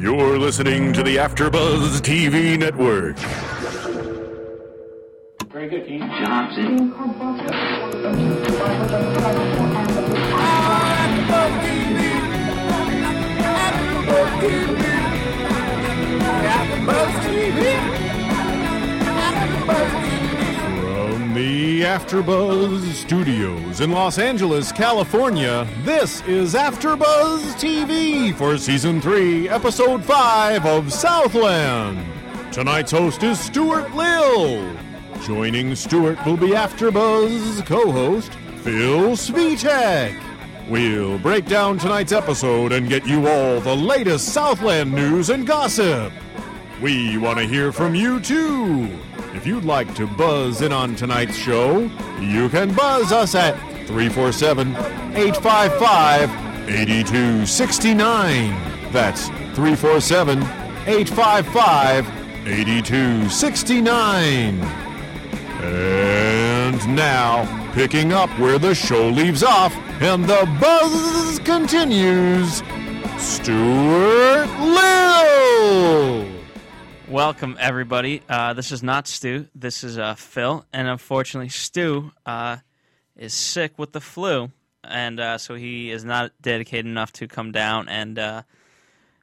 You're listening to the AfterBuzz TV network. Very good, Keith. Johnson. From AfterBuzz Studios in Los Angeles, California, this is AfterBuzz TV for Season 3, Episode 5 of Southland. Tonight's host is Stuart Lill. Joining Stuart will be AfterBuzz co-host Phil Svitek. We'll break down tonight's episode and get you all the latest Southland news and gossip. We want to hear from you too. If you'd like to buzz in on tonight's show, you can buzz us at 347 855 8269. That's 347 855 8269. And now, picking up where the show leaves off and the buzz continues, Stuart Lill. Welcome, everybody. Uh, this is not Stu. This is uh, Phil. And unfortunately, Stu uh, is sick with the flu. And uh, so he is not dedicated enough to come down. And, uh,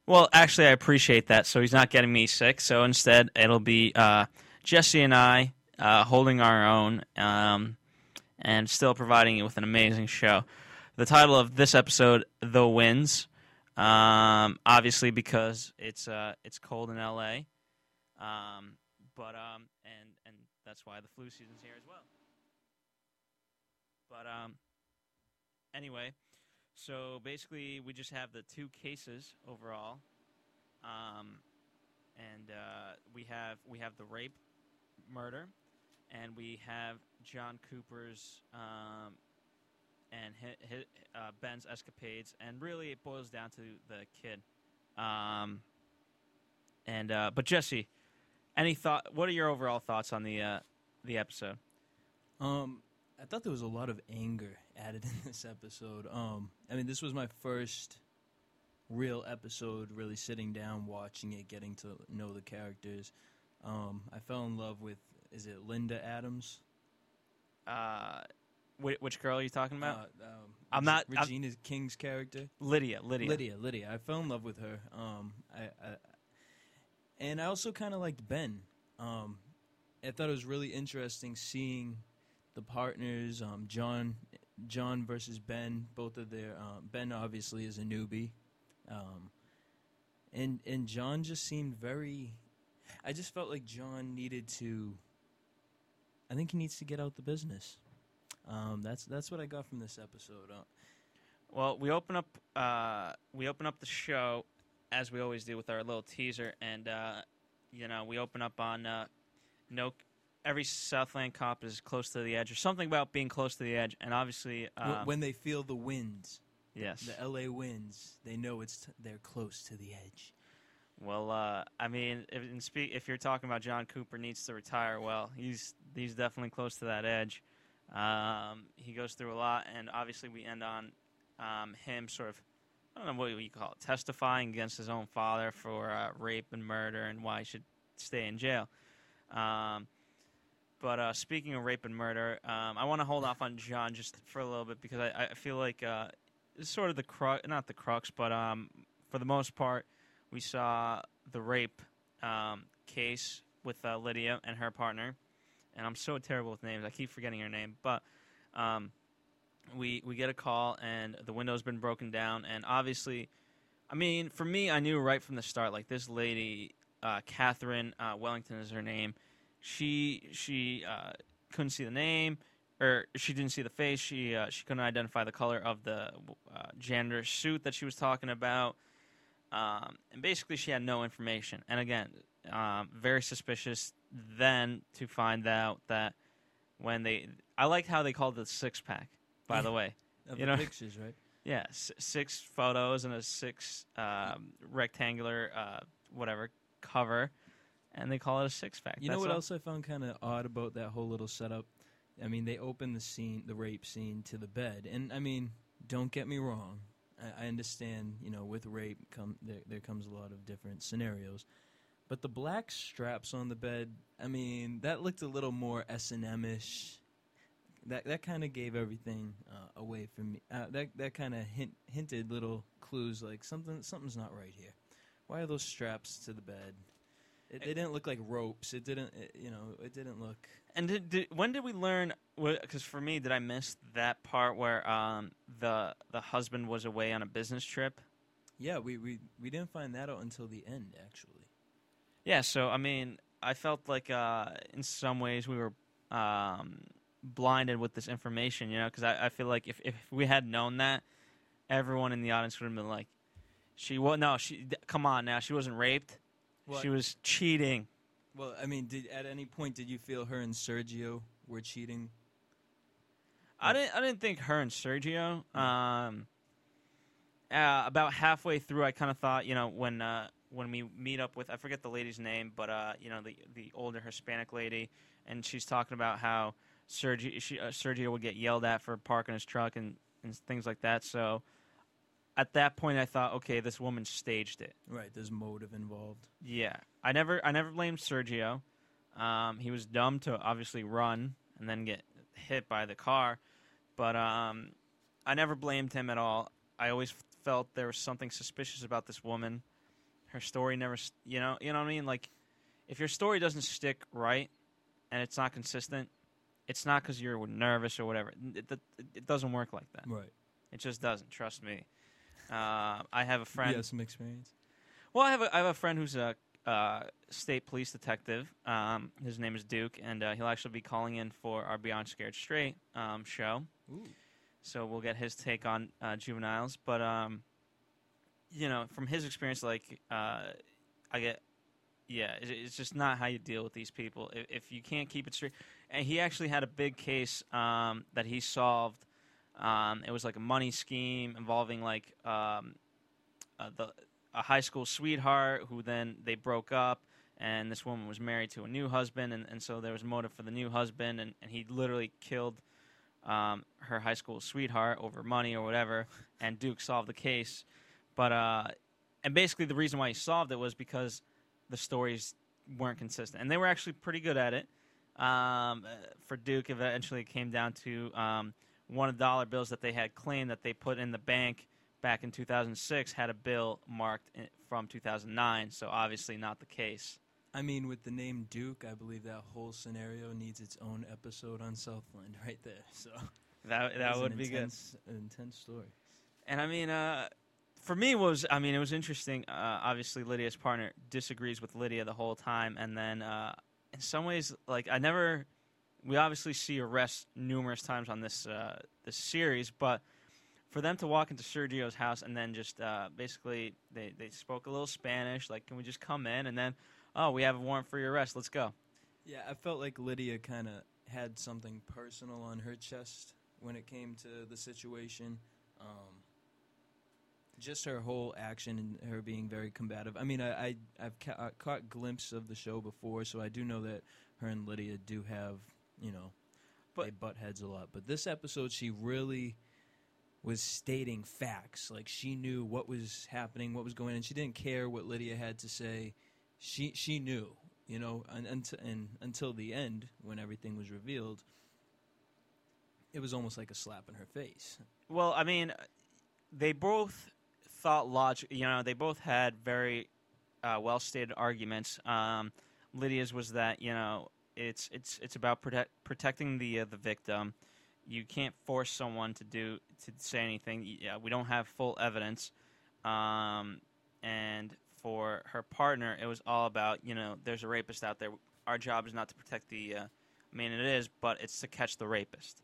well, actually, I appreciate that. So he's not getting me sick. So instead, it'll be uh, Jesse and I holding our own um, and still providing you with an amazing show. The title of this episode, The Winds. Um, obviously, because it's it's cold in LA. Um, but um, and and that's why the flu season's here as well. But um, anyway, so basically we just have the two cases overall, um, and uh, we have we have the rape, murder, and we have John Cooper's um, and hi hi uh, Ben's escapades, and really it boils down to the kid. Um, and uh, but Jesse, any thought? What are your overall thoughts on the uh, the episode? Um, I thought there was a lot of anger added in this episode. Um, I mean, this was my first real episode, really sitting down, watching it, getting to know the characters. Um, I fell in love with is it Linda Adams? Uh, which, which girl are you talking about? Uh, um, I'm not- I'm- Regina King's character. Lydia. Lydia. Lydia, Lydia. I fell in love with her. Um, I, I and I also kind of liked Ben. Um, I thought it was really interesting seeing the partners, um, John, John versus Ben. Both of their um, Ben obviously is a newbie, um, and and John just seemed very. I just felt like John needed to. I think he needs to get out the business. Um, that's that's what I got from this episode. Uh, Well, we open up uh, we open up the show as we always do with our little teaser, and uh, you know we open up on uh, no every Southland cop is close to the edge, or something about being close to the edge, and obviously um, when they feel the winds. yes, the LA winds, they know it's t- they're close to the edge. Well, uh, I mean, if, speak, if you're talking about John Cooper needs to retire, well, he's he's definitely close to that edge. Um, he goes through a lot, and obviously we end on um, him sort of, I don't know what you call it, testifying against his own father for uh, rape and murder and why he should stay in jail. Um, but uh, speaking of rape and murder, um, I want to hold off on John just for a little bit because I, I feel like uh, it's sort of the crux, not the crux, but um, for the most part, we saw the rape um, case with uh, Lydia and her partner, and I'm so terrible with names. I keep forgetting her name, but um, we we get a call and the window's been broken down, and obviously, I mean, for me, I knew right from the start, like this lady, uh, Catherine uh, Wellington is her name. She she uh, couldn't see the name, or she didn't see the face. She uh, she couldn't identify the color of the uh, janitor suit that she was talking about. Um, and basically, she had no information. And again, um, very suspicious then to find out that when they, I liked how they called it a six pack. By the way, Of You the know- pictures, right? yeah, s- six photos and a six um, rectangular uh, whatever cover, and they call it a six pack. You know what else I found kind of odd about that whole little setup? I mean, they open the scene, the rape scene, to the bed, and I mean, don't get me wrong. I, I understand, you know, with rape, come there, there comes a lot of different scenarios. But the black straps on the bed, I mean, that looked a little more S and M ish. That that kind of gave everything uh, away from me. Uh, that that kind of hint, hinted little clues like something something's not right here. Why are those straps to the bed? It, they didn't look like ropes. It didn't, it, you know, it didn't look. And did, did, when did we learn? Because for me, did I miss that part where um, the the husband was away on a business trip? Yeah, we, we we didn't find that out until the end, actually. Yeah. So I mean, I felt like uh, in some ways we were um, blinded with this information, you know, because I, I feel like if if we had known that, everyone in the audience would have been like, "She was no, she come on now, she wasn't raped." What? She was cheating. Well, I mean, did at any point did you feel her and Sergio were cheating? I didn't. I didn't think her and Sergio. Um, uh, about halfway through, I kind of thought, you know, when uh, when we meet up with, I forget the lady's name, but uh, you know, the the older Hispanic lady, and she's talking about how Sergio she, uh, Sergio would get yelled at for parking his truck and and things like that. So. At that point, I thought, okay, this woman staged it. Right, there's motive involved. Yeah, I never, I never blamed Sergio. Um, he was dumb to obviously run and then get hit by the car, but um, I never blamed him at all. I always felt there was something suspicious about this woman. Her story never, you know, you know what I mean. Like, if your story doesn't stick right and it's not consistent, it's not because you're nervous or whatever. It, it, it doesn't work like that. Right. It just doesn't. Trust me. Uh, I have a friend. You have some experience. Well, I have a, I have a friend who's a uh, state police detective. Um, his name is Duke, and uh, he'll actually be calling in for our Beyond Scared Straight um, show. Ooh. So we'll get his take on uh, juveniles. But um, you know, from his experience, like uh, I get, yeah, it's just not how you deal with these people. If, you can't keep it straight, and he actually had a big case um, that he solved. Um, it was like a money scheme involving like um, uh, the a high school sweetheart who then they broke up and this woman was married to a new husband and, and so there was motive for the new husband and, and he literally killed um, her high school sweetheart over money or whatever and duke solved the case but uh, and basically the reason why he solved it was because the stories weren't consistent and they were actually pretty good at it um, uh, for duke eventually it came down to um, one of the dollar bills that they had claimed that they put in the bank back in 2006 had a bill marked in, from 2009, so obviously not the case. I mean, with the name Duke, I believe that whole scenario needs its own episode on Southland right there. So That it that would be good. An intense story. And I mean, uh, for me was I mean it was interesting. Uh, obviously, Lydia's partner disagrees with Lydia the whole time, and then uh, in some ways, like I never. We obviously see arrests numerous times on this uh, this series, but for them to walk into Sergio's house and then just uh, basically they, they spoke a little Spanish, like, can we just come in? And then, oh, we have a warrant for your arrest. Let's go. Yeah, I felt like Lydia kind of had something personal on her chest when it came to the situation. Um, just her whole action and her being very combative. I mean, I, I I've ca- caught glimpse of the show before, so I do know that her and Lydia do have you know, But- they butt heads a lot. But this episode, she really was stating facts. Like she knew what was happening, what was going on. She didn't care what Lydia had to say. She she knew, you know, and, until and until the end when everything was revealed, it was almost like a slap in her face. Well, I mean, they both thought logic. You know, they both had very uh, well stated arguments. Um, Lydia's was that you know it's it's it's about protect, protecting the uh, the victim. You can't force someone to do to say anything. Yeah, we don't have full evidence. Um, and for her partner, it was all about you know there's a rapist out there. Our job is not to protect the. Uh, I mean, it is, but it's to catch the rapist.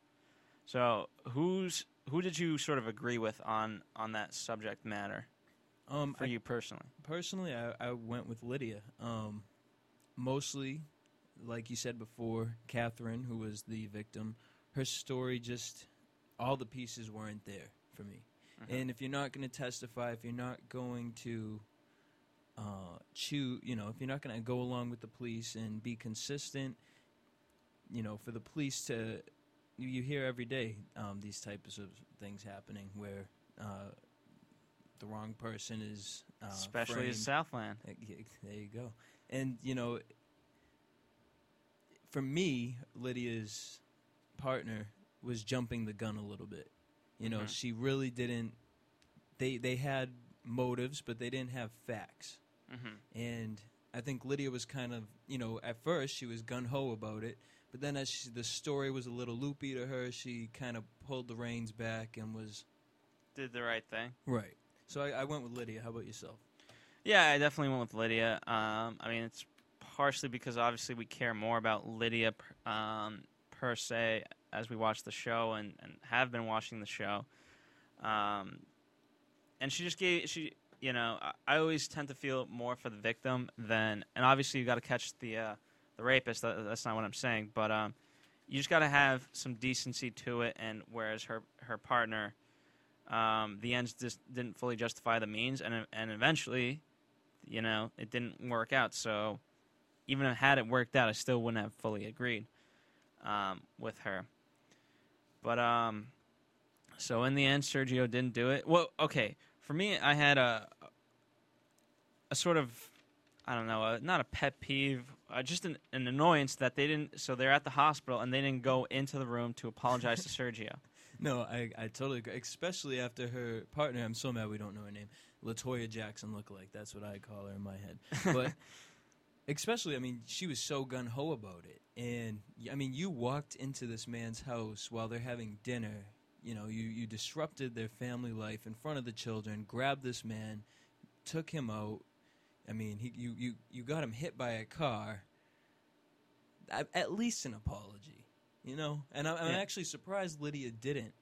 So who's who did you sort of agree with on on that subject matter Um, for I- you personally? Personally, I, I went with Lydia. Um, mostly, like you said before, Catherine, who was the victim, her story just all the pieces weren't there for me. Mhm. And if you're not going to testify, if you're not going to uh, chew, you know, if you're not going to go along with the police and be consistent, you know, for the police to, you, hear every day um, these types of things happening where uh, the wrong person is uh, Especially in. Southland. There you go. And you know, for me, Lydia's partner was jumping the gun a little bit. You know, Mhm. she really didn't. They they had motives, but they didn't have facts. hmm And I think Lydia was kind of, you know, at first she was gun ho about it, but then as she, the story was a little loopy to her, she kind of pulled the reins back and was Did the right thing. right. So I, I went with Lydia. How about yourself? Yeah, I definitely went with Lydia. Um, I mean, it's partially because obviously we care more about Lydia per- um, per se as we watch the show and, and have been watching the show. Um, and she just gave she, you know, I, I always tend to feel more for the victim than, and obviously you got to catch the uh, the rapist. That, that's not what I'm saying, but um, you just got to have some decency to it. And whereas her her partner, um, the ends just didn't fully justify the means, and and eventually you know, it didn't work out. So even if had it worked out, I still wouldn't have fully agreed um, with her. But um, so in the end, Sergio didn't do it. Well, okay, for me, I had a a sort of I don't know, a, not a pet peeve, uh, just an, an annoyance that they didn't. So they're at the hospital and they didn't go into the room to apologize to Sergio. No, I, I totally agree. Especially after her partner, I'm so mad we don't know her name. Latoya Jackson lookalike. That's what I call her in my head. But especially, I mean, she was so gun ho about it. And I mean, you walked into this man's house while they're having dinner. You know, you, you disrupted their family life in front of the children, grabbed this man, took him out. I mean, he, you, you, you got him hit by a car. At, at least an apology, you know? And I, I'm Yeah. actually surprised Lydia didn't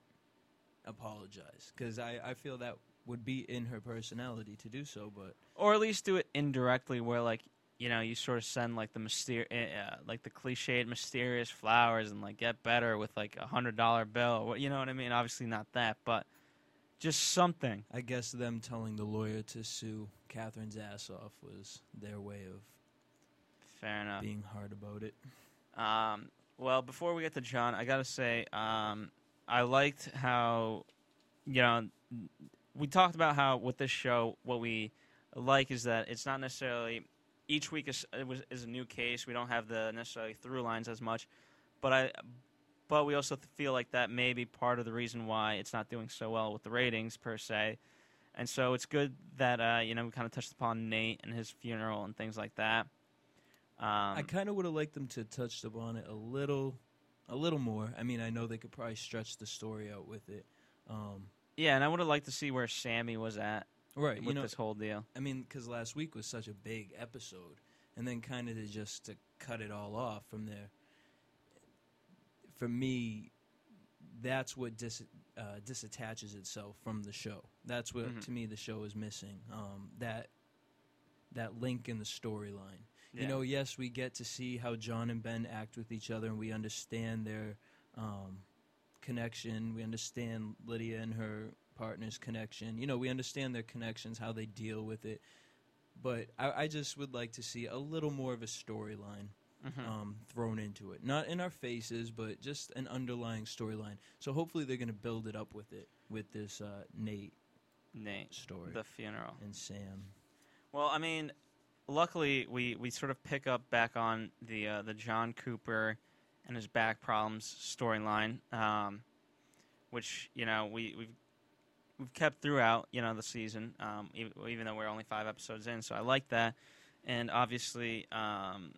apologize because I, I feel that would be in her personality to do so. But or at least do it indirectly where like you know you sort of send like the myster- uh, like the cliched mysterious flowers and like get better with like a hundred dollar bill you know what i mean obviously not that but just something I guess them telling the lawyer to sue Catherine's ass off was their way of fair enough being hard about it. um, well before we get to john i gotta say um, i liked how you know we talked about how with this show what we like is that it's not necessarily each week is is a new case. We don't have the necessarily through lines as much, but I but we also feel like that may be part of the reason why it's not doing so well with the ratings per se. And so it's good that uh, you know we kind of touched upon Nate and his funeral and things like that. Um, I kind of would have liked them to touch upon it a little, a little more. I mean, I know they could probably stretch the story out with it. Um, yeah, and I would have liked to see where Sammy was at right, with you know, this whole deal. I mean, because last week was such a big episode, and then kind of to just to cut it all off from there. For me, that's what dis, uh, disattaches itself from the show. That's what Mhm. to me the show is missing. Um, that that link in the storyline. Yeah. You know, yes, we get to see how John and Ben act with each other, and we understand their um, connection. We understand Lydia and her partner's connection. You know, we understand their connections, how they deal with it. But I, I just would like to see a little more of a storyline Mhm. um, thrown into it. Not in our faces, but just an underlying storyline. So hopefully they're going to build it up with it, with this uh, Nate Nate, story the funeral. and Sam. Well, I mean, luckily we, we sort of pick up back on the uh, the John Cooper and his back problems storyline, um, which you know we we've we've kept throughout you know the season, um, even, even though we're only five episodes in. So I like that, and obviously um,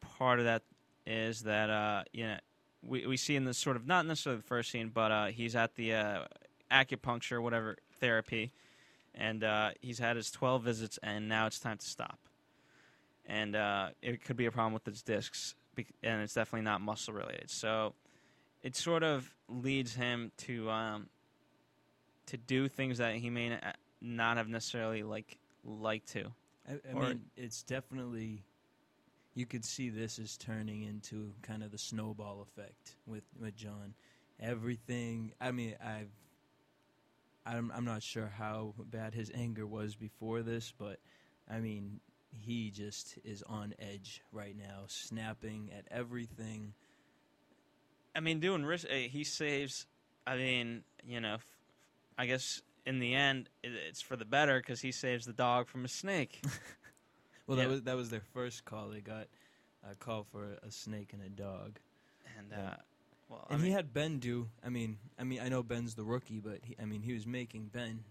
part of that is that uh, you know we we see in this sort of not necessarily the first scene, but uh, he's at the uh, acupuncture, whatever therapy and uh, he's had his 12 visits, and now it's time to stop. And uh, it could be a problem with his discs, and it's definitely not muscle related. So it sort of leads him to um, to do things that he may not have necessarily like like to. I, I mean, it's definitely. You could see this is turning into kind of the snowball effect with with John. Everything. I mean, I've. I'm I'm not sure how bad his anger was before this, but I mean, he just is on edge right now, snapping at everything. I mean, doing risk, uh, he saves. I mean, you know, I guess in the end, it's for the better because he saves the dog from a snake. Well, Yeah. that was that was their first call. They got a call for a snake and a dog. and Yeah. uh, well, I And he had Ben do. I mean, I mean, I know Ben's the rookie, but he, I mean, he was making Ben.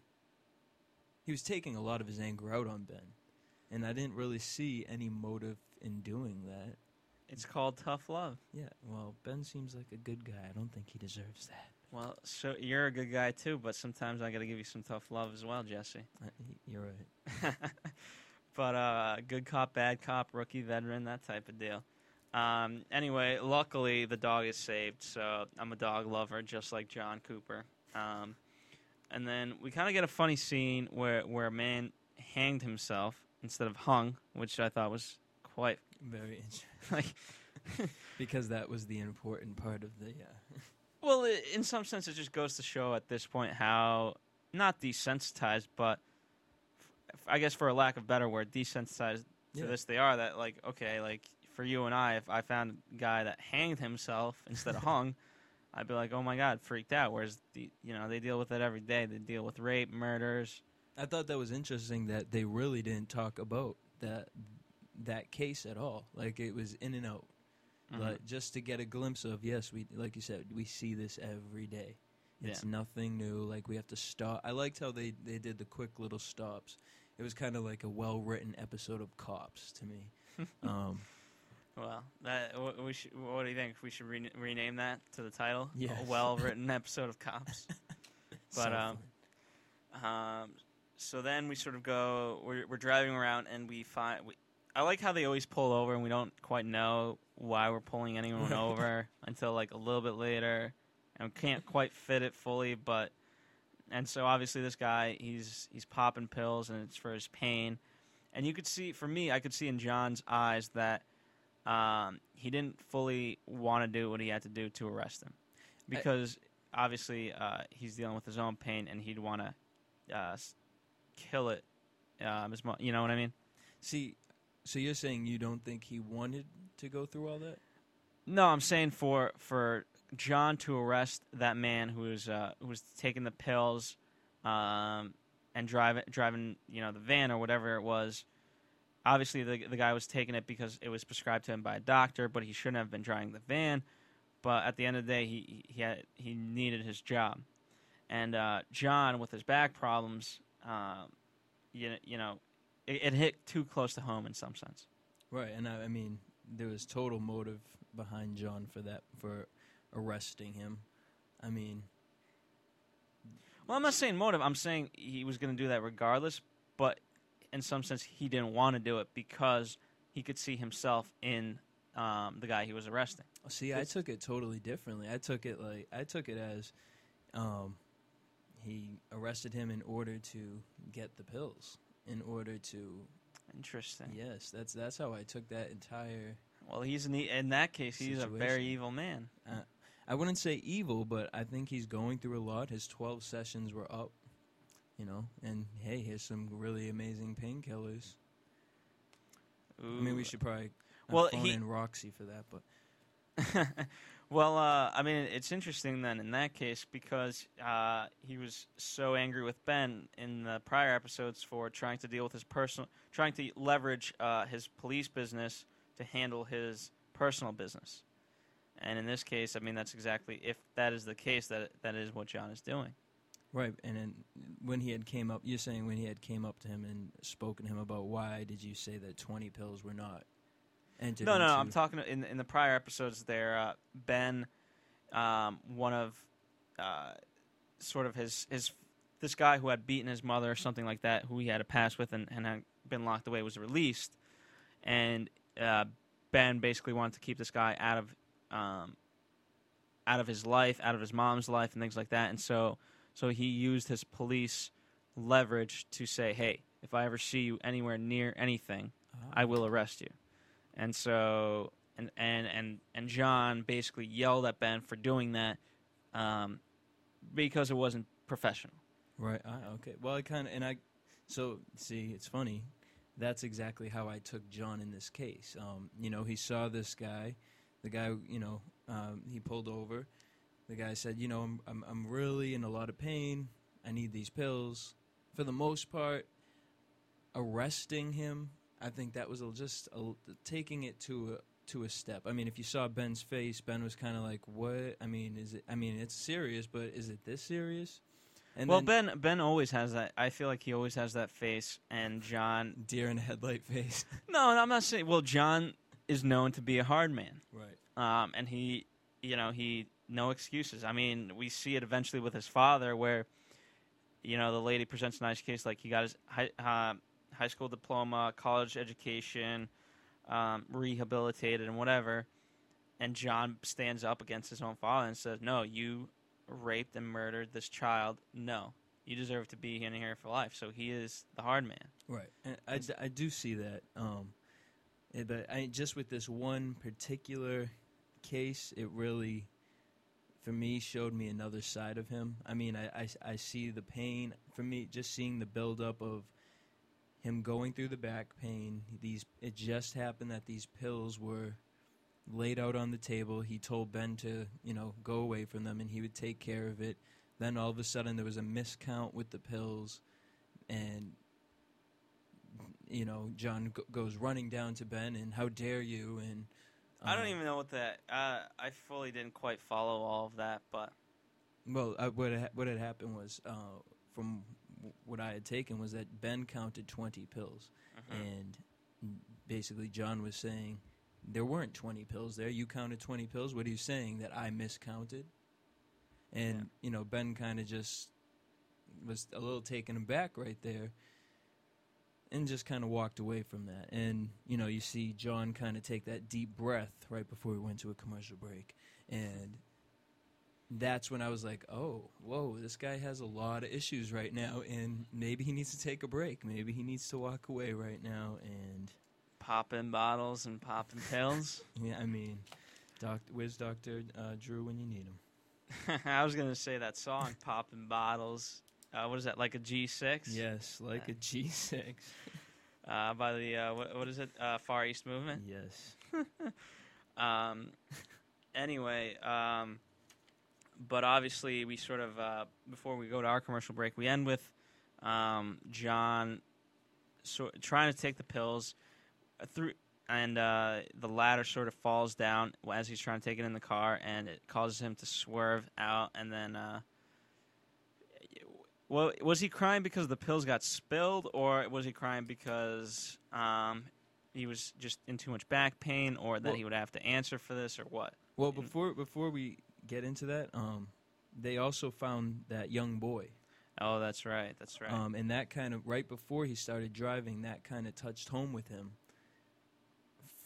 He was taking a lot of his anger out on Ben, and I didn't really see any motive in doing that. it's called tough love. Yeah, well, Ben seems like a good guy. I don't think he deserves that. Well, so you're a good guy too, but sometimes I got to give you some tough love as well, Jesse. He- you're right. but uh, good cop, bad cop, rookie, veteran, that type of deal. Um, anyway, luckily the dog is saved, so I'm a dog lover, just like John Cooper. Um, and then we kind of get a funny scene where where a man hanged himself instead of hung, which I thought was quite Very interesting. like. because that was the important part of the. Uh, Well, i in some sense, it just goes to show at this point how not desensitized, but I guess for a lack of better word, desensitized to Yeah. this they are. That like okay, like for you and I, if I found a guy that hanged himself instead of hung, I'd be like, oh my god, freaked out. Whereas the you know they deal with it every day. They deal with rape, murders. I thought that was interesting that they really didn't talk about that that case at all. Like it was in and out. Mhm. But just to get a glimpse of yes, we like you said, we see this every day. It's Yeah. nothing new. Like we have to stop. I liked how they they did the quick little stops. It was kind of like a well written episode of Cops to me. um, Well, that we should, what do you think? We should re- rename that to the title. Yes. A well-written episode of Cops. But, um, Um, so then we sort of go. We're, we're driving around, and we find. We, I like how they always pull over, and we don't quite know why we're pulling anyone over until like a little bit later, and can't quite fit it fully. But and so obviously this guy, he's he's popping pills, and it's for his pain. And you could see, for me, I could see in John's eyes that um, he didn't fully want to do what he had to do to arrest him, because obviously uh, he's dealing with his own pain, and he'd want to uh, kill it. Um, as mu- you know what I mean? see, so you're saying you don't think he wanted to go through all that? No, I'm saying for for John to arrest that man who was uh, who was taking the pills, um, and driving driving you know the van or whatever it was. Obviously, the the guy was taking it because it was prescribed to him by a doctor, but he shouldn't have been driving the van. But at the end of the day, he he had he needed his job, and uh, John with his back problems, um, you you know, it, it hit too close to home in some sense. Right, and I, I mean, there was total motive behind John for that for arresting him. I mean, Well, I'm not saying motive. I'm saying he was going to do that regardless, but in some sense, he didn't want to do it because he could see himself in um, the guy he was arresting. see, I took it totally differently. I took it like I took it as um, he arrested him in order to get the pills. In order to Interesting. yes, that's that's how I took that entire. Well, he's in, the, in that case, he's a very evil man. I wouldn't say evil, but I think he's going through a lot. His twelve sessions were up, you know, and hey, here's some really amazing painkillers. I mean, we should probably uh, Well, phone he- in Roxy for that, but well, uh, I mean, it's interesting then in that case because uh, he was so angry with Ben in the prior episodes for trying to deal with his personal, trying to leverage uh, his police business to handle his personal business. And in this case, I mean, that's exactly if that is the case, that that is what John is doing. right. And then when he had came up, you're saying when he had came up to him and spoken to him about why did you say that twenty pills were not entered? No, no, no, I'm talking in in the prior episodes. There, uh, Ben, um, one of, uh, sort of his his this guy who had beaten his mother or something like that, who he had a past with and, and had been locked away, was released, and uh, Ben basically wanted to keep this guy out of um, out of his life, out of his mom's life, and things like that, and so so he used his police leverage to say, hey, if I ever see you anywhere near anything. I will arrest you. And so and and and and John basically yelled at Ben for doing that um, because it wasn't professional. Right. I, okay. Well, I kind of and I. So see, it's funny. That's exactly how I took John in this case. Um, you know, he saw this guy. The guy, you know, um, he pulled over. The guy said, "You know, I'm, I'm I'm really in a lot of pain. I need these pills. For the most part, arresting him, I think that was just a, taking it to a to a step. I mean, if you saw Ben's face, Ben was kind of like, "What?" I mean, is it? I mean, it's serious, but is it this serious? And well, Ben Ben always has that. I feel like he always has that face, and John deer in headlight face. no, I'm not saying. Well, John is known to be a hard man, right? Um, and he, you know, he no excuses. I mean, we see it eventually with his father, where, you know, the lady presents a nice case, like he got his high, uh, high school diploma, college education, um, rehabilitated, and whatever. And John stands up against his own father and says, "No, you raped and murdered this child. No, you deserve to be in here for life." So he is the hard man. Right, and I, I do see that. Um, Eh, but I just with this one particular case, it really, for me, showed me another side of him. I mean, I, I, I see the pain. For me, just seeing the buildup of him going through the back pain. These it just happened that these pills were laid out on the table. He told Ben to, you know, go away from them and he would take care of it. Then all of a sudden there was a miscount with the pills and you know, John g- goes running down to Ben and how dare you and I don't um, even know what that. Uh, I fully didn't quite follow all of that, but well, uh, what had, what had happened was uh, from what I had taken was that Ben counted 20 pills. Uh-huh. And basically, John was saying, there weren't 20 pills there. You counted 20 pills. What are you saying? That I miscounted? And, yeah. you know, Ben kind of just was a little taken aback right there and just kind of walked away from that. And, you know, you see John kind of take that deep breath right before we went to a commercial break. And that's when I was like, oh, whoa, this guy has a lot of issues right now, and maybe he needs to take a break. Maybe he needs to walk away right now and popping bottles and popping pills. yeah, I mean, doc, where's Doctor uh, Drew when you need him? I was gonna say that song, popping bottles. Uh, what is that? Like a G six? Yes, like uh, a G six. uh, by the uh, what, what is it? Uh, Far East Movement. Yes. um. Anyway, um but obviously, we sort of uh, before we go to our commercial break, we end with um, John so, trying to take the pills through, and uh, the ladder sort of falls down as he's trying to take it in the car, and it causes him to swerve out, and then. Uh, well, was he crying because the pills got spilled, or was he crying because um, he was just in too much back pain, or that well, he would have to answer for this, or what? Well, before before we get into that, um, they also found that young boy. Oh, that's right. That's right. Um, and that kind of right before he started driving, that kind of touched home with him.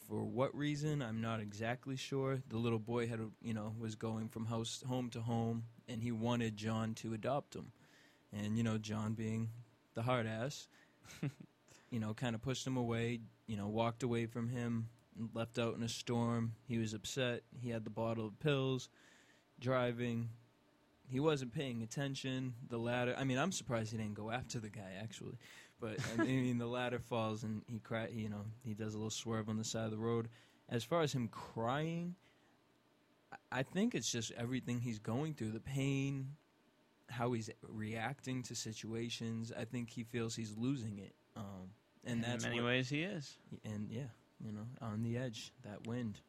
For what reason, I'm not exactly sure. The little boy had, you know, was going from house home to home, and he wanted John to adopt him. And you know, John being the hard ass, you know, kind of pushed him away. You know, walked away from him, left out in a storm. He was upset. He had the bottle of pills driving. He wasn't paying attention. The ladder. I mean, I'm surprised he didn't go after the guy actually, but I mean, the ladder falls and he cry. You know, he does a little swerve on the side of the road. As far as him crying, I think it's just everything he's going through, the pain, how he's reacting to situations. I think he feels he's losing it. Um, and in that's many what, ways he is. And yeah, you know, on the edge, that wind,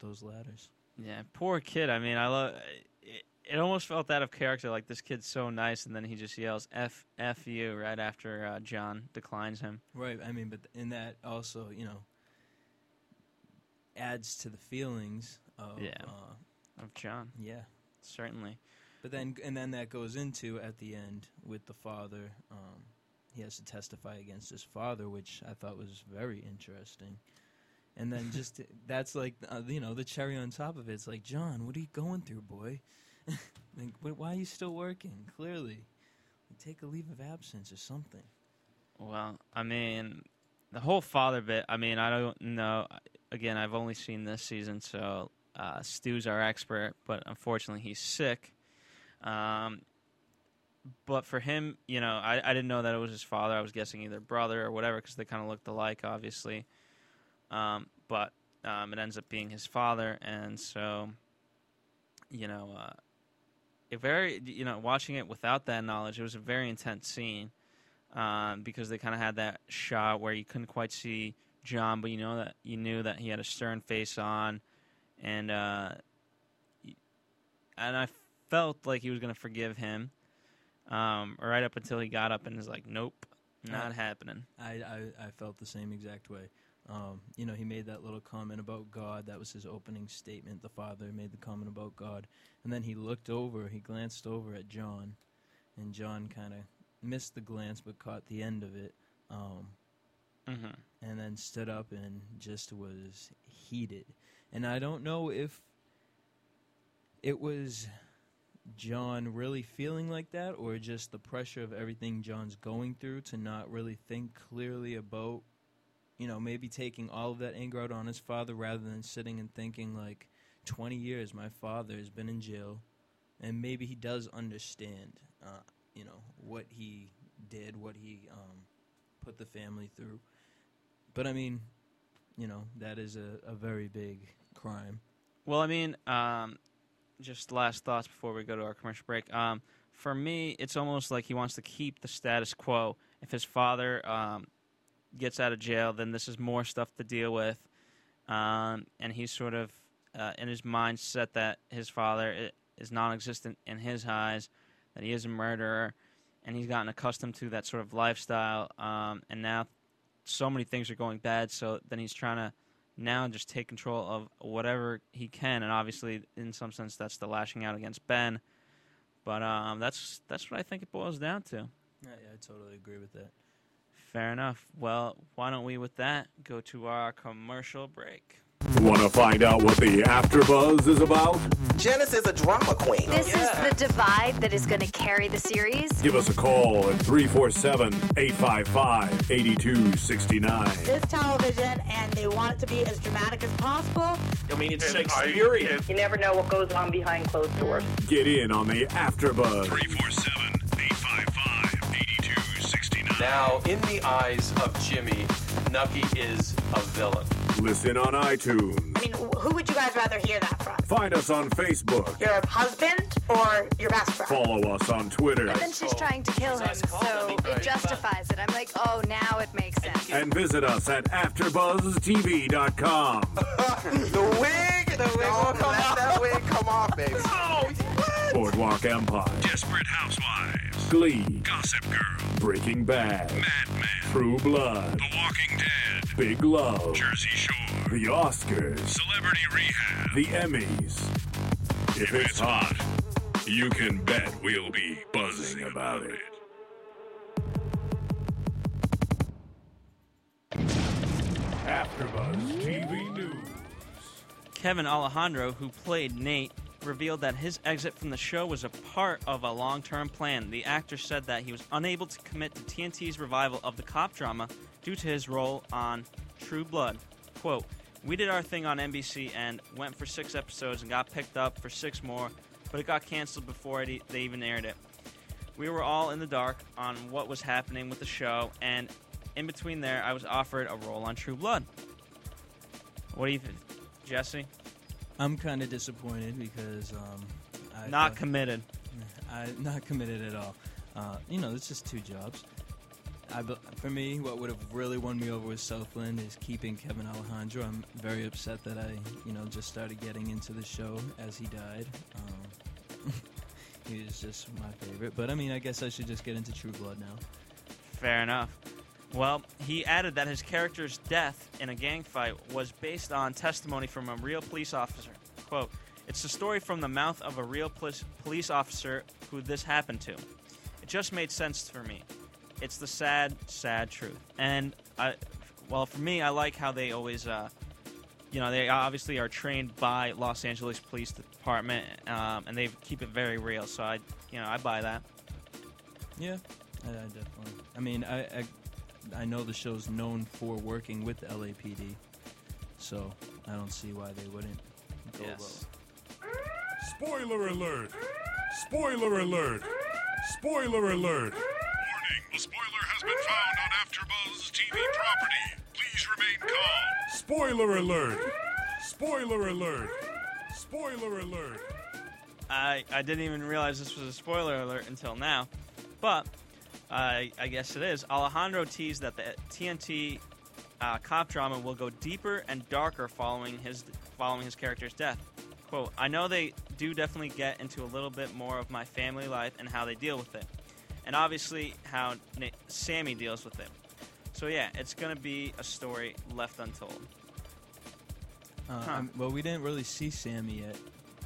those ladders. Yeah, poor kid. I mean, I love. It, it almost felt out of character. Like this kid's so nice, and then he just yells "f f you" right after uh, John declines him. Right. I mean, but in that also, you know, adds to the feelings of yeah uh, of John. Yeah, certainly. But then, and then that goes into at the end with the father. Um, he has to testify against his father, which I thought was very interesting and then just that's like uh, you know the cherry on top of it. It's like John, what are you going through, boy? like, why are you still working? Clearly, take a leave of absence or something. Well, I mean, the whole father bit. I mean, I don't know. Again, I've only seen this season, so uh, Stu's our expert, but unfortunately, he's sick. Um, but for him, you know, I, I didn't know that it was his father. I was guessing either brother or whatever because they kind of looked alike, obviously. Um, but um, it ends up being his father, and so you know, uh, a very you know watching it without that knowledge, it was a very intense scene um, because they kind of had that shot where you couldn't quite see John, but you know that you knew that he had a stern face on, and uh, and I felt like he was going to forgive him, um, right up until he got up and was like, "Nope, not happening." I, I, I felt the same exact way. Um, you know, he made that little comment about God. That was his opening statement. The father made the comment about God. And then he looked over, he glanced over at John, and John kind of missed the glance but caught the end of it. Um, hmm and then stood up and just was heated. And I don't know if it was John really feeling like that or just the pressure of everything John's going through to not really think clearly about, you know, maybe taking all of that anger out on his father rather than sitting and thinking, like, 20 years my father has been in jail and maybe he does understand, uh, you know, what he did, what he um, put the family through. But I mean, you know, that is a, a very big crime. Well, I mean, um, just last thoughts before we go to our commercial break. Um, for me, it's almost like he wants to keep the status quo. If his father um, gets out of jail, then this is more stuff to deal with, um, and he's sort of uh, in his mindset that his father is non-existent in his eyes, that he is a murderer, and he's gotten accustomed to that sort of lifestyle, um, and now so many things are going bad. So then he's trying to now just take control of whatever he can, and obviously, in some sense, that's the lashing out against Ben. But um, that's that's what I think it boils down to. Yeah, yeah, I totally agree with that. Fair enough. Well, why don't we, with that, go to our commercial break? Want to find out what the AfterBuzz is about? Janice is a drama queen. This is the divide that is going to carry the series. Give us a call at 347 855 8269. this television and they want it to be as dramatic as possible. I mean, it's Shakespearean. You never know what goes on behind closed doors. Get in on the AfterBuzz. 347 855 8269. Now, in the eyes of Jimmy, Nucky is a villain. Listen on iTunes. I mean, who would you guys rather hear that from? Find us on Facebook. Your husband or your best friend? Follow us on Twitter. Then she's trying to kill him, so it justifies it. I'm like, oh, now it makes sense. And visit us at AfterBuzzTV.com. The wig, the wig will come let that wig come off, baby. Oh, what? Boardwalk Empire. Desperate Housewives. Glee. Gossip Girl. Breaking Bad. Mad Men. True Blood. The Walking Dead. Big Love. Jersey Shore. The Oscars. Celebrity Rehab. The Emmys. If it's hot, You can bet we'll be buzzing about it. AfterBuzz TV News. Kevin Alejandro, who played Nate, revealed that his exit from the show was a part of a long term plan. The actor said that he was unable to commit to TNT's revival of the cop drama due to his role on True Blood. Quote, We did our thing on NBC and went for six episodes and got picked up for six more, but it got canceled before it they even aired it. We were all in the dark on what was happening with the show, and in between there, I was offered a role on True Blood. What do you think, Jesse? I'm kind of disappointed because um, I Not thought- committed. I not committed at all. Uh, you know, it's just two jobs. I, for me, what would have really won me over with Southland is keeping Kevin Alejandro. I'm very upset that I, you know, just started getting into the show as he died. Um, he was just my favorite. But I mean, I guess I should just get into True Blood now. Fair enough. Well, he added that his character's death in a gang fight was based on testimony from a real police officer. Quote, It's the story from the mouth of a real police police officer who this happened to. It just made sense for me. It's the sad, sad truth. And, I, well, for me, I like how they always, uh, you know, they obviously are trained by Los Angeles Police Department, um, and they keep it very real. So I, you know, I buy that. Yeah, I, I definitely. I mean, I, I I know the show's known for working with the LAPD, so I don't see why they wouldn't go Yes. Spoiler alert! Spoiler alert! Spoiler alert! On AfterBuzz TV property. Please remain calm. Spoiler alert! Spoiler alert! Spoiler alert! I, I didn't even realize this was a spoiler alert until now, but I I guess it is. Alejandro teased that the TNT uh, cop drama will go deeper and darker following his following his character's death. Quote: I know they do definitely get into a little bit more of my family life and how they deal with it, and obviously how Na- Sammy deals with it. So yeah, it's gonna be a story left untold. Uh, Huh. um, well, we didn't really see Sammy yet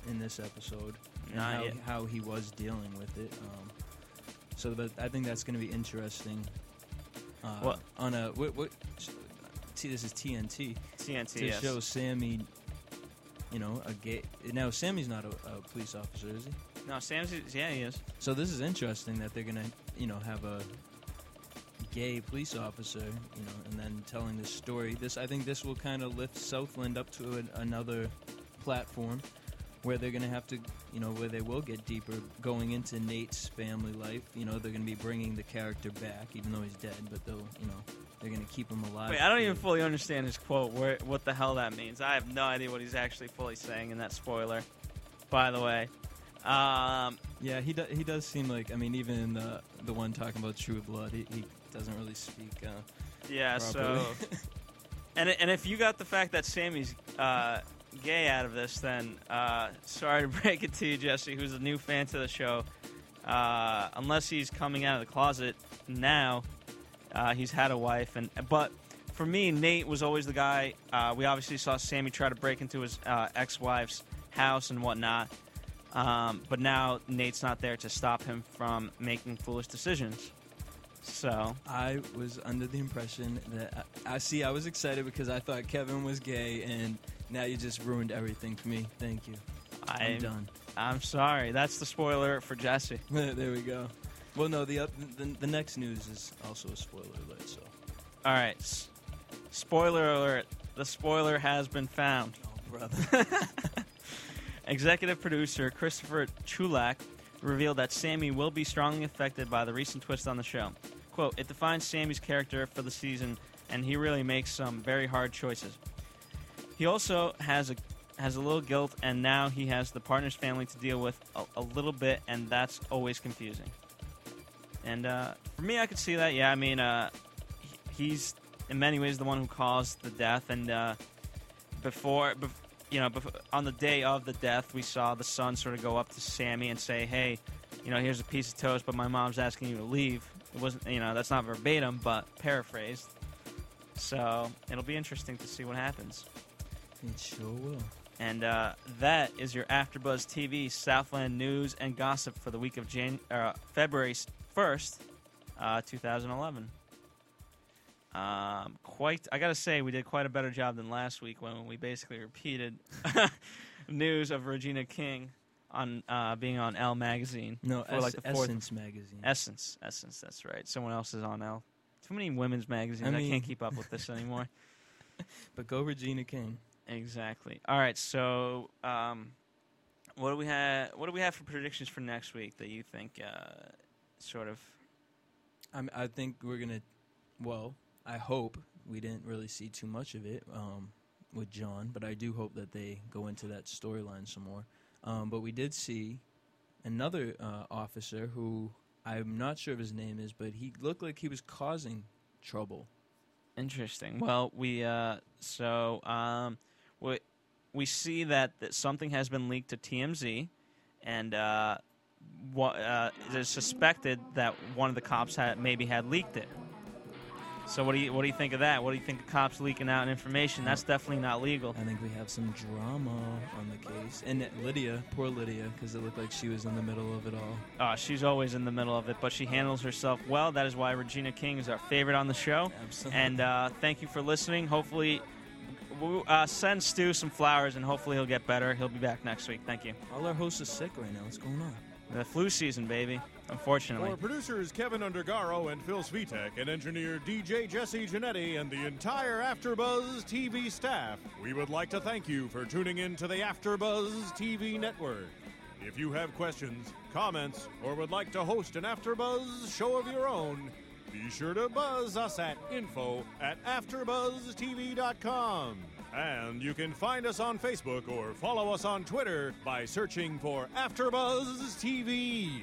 in this episode, and Not how, yet. how he was dealing with it. Um, so that, I think that's going to be interesting. Uh, What- on a what, what? See, this is TNT TNT. to yes. show Sammy. You know, a gay. Now Sammy's not a, a police officer, is he? No, Sam's. Yeah, he is. So this is interesting that they're gonna, you know, have a gay police officer, you know, and then telling this story. This I think this will kind of lift Southland up to an, another platform where they're gonna have to, you know, where they will get deeper going into Nate's family life. You know, they're gonna be bringing the character back, even though he's dead, but they'll, you know, they're gonna keep him alive. Wait, I don't even fully understand his quote. Where, what the hell that means? I have no idea what he's actually fully saying in that spoiler. By the way, um, Yeah, he do, he does seem like. I mean, even in the the one talking about True Blood, he, he doesn't really speak. Uh, yeah. properly. So, and and if you got the fact that Sammy's uh, gay out of this, then uh, sorry to break it to you, Jesse, who's a new fan to the show. Uh, unless he's coming out of the closet now, uh, he's had a wife, and but for me, Nate was always the guy. Uh, we obviously saw Sammy try to break into his uh, ex-wife's house and whatnot, um, but now Nate's not there to stop him from making foolish decisions. So I was under the impression that I, I see. I was excited because I thought Kevin was gay, and now you just ruined everything for me. Thank you. I'm, I'm done. I'm sorry. That's the spoiler for Jesse. there we go. Well, no, the, oth- the the next news is also a spoiler alert. So, All right. S- spoiler alert. The spoiler has been found. oh brother, Executive producer Christopher Chulack revealed that Sammy will be strongly affected by the recent twist on the show. Quote, it defines Sammy's character for the season, and he really makes some very hard choices. He also has a has a little guilt, and now he has the partner's family to deal with a, a little bit, and that's always confusing. And uh, for me, I could see that. Yeah, I mean, uh, he's in many ways the one who caused the death, and uh, before, bef- you know, on the day of the death, we saw the son sort of go up to Sammy and say, "Hey, you know, here's a piece of toast, but my mom's asking you to leave." It wasn't, you know, that's not verbatim, but paraphrased. So it'll be interesting to see what happens. it sure will. And uh, that is your AfterBuzz TV Southland news and gossip for the week of Jan- uh, February first, uh, 2011. Um, quite, I gotta say, we did quite a better job than last week when we basically repeated news of Regina King on uh, being on Elle magazine. No, for Es- like the fourth Essence magazine. Essence, Essence. That's right. Someone else is on Elle. Too many women's magazines. I I can't keep up with this anymore. but go Regina King. Exactly. All right. So, um, what do we have? What do we have for predictions for next week that you think, uh, sort of? I I think we're gonna. Well, I hope we didn't really see too much of it um, with John, but I do hope that they go into that storyline some more. Um, but we did see another uh, officer who I'm not sure of his name is, but he looked like he was causing trouble. Interesting. Well, we uh, so um, we we see that, that something has been leaked to TMZ, and uh, what uh, it is suspected that one of the cops had maybe had leaked it. So what do you what do you think of that? What do you think of cops leaking out information? That's definitely not legal. I think we have some drama on the case. And Lydia, poor Lydia, because it looked like she was in the middle of it all. Uh, she's always in the middle of it, but she handles herself well. That is why Regina King is our favorite on the show. Absolutely. And uh, thank you for listening. Hopefully, uh, send Stu some flowers, and hopefully he'll get better. He'll be back next week. Thank you. all our hosts are sick right now. What's going on? The flu season, baby. Unfortunately. For producers Keven Undergaro and Phil Svitek, and engineer DJ Jesse Genetti, and the entire AfterBuzz TV staff, we would like to thank you for tuning in to the AfterBuzz TV network. If you have questions, comments, or would like to host an AfterBuzz show of your own, be sure to buzz us at info at AfterBuzzTV.com. And you can find us on Facebook or follow us on Twitter by searching for AfterBuzz TV.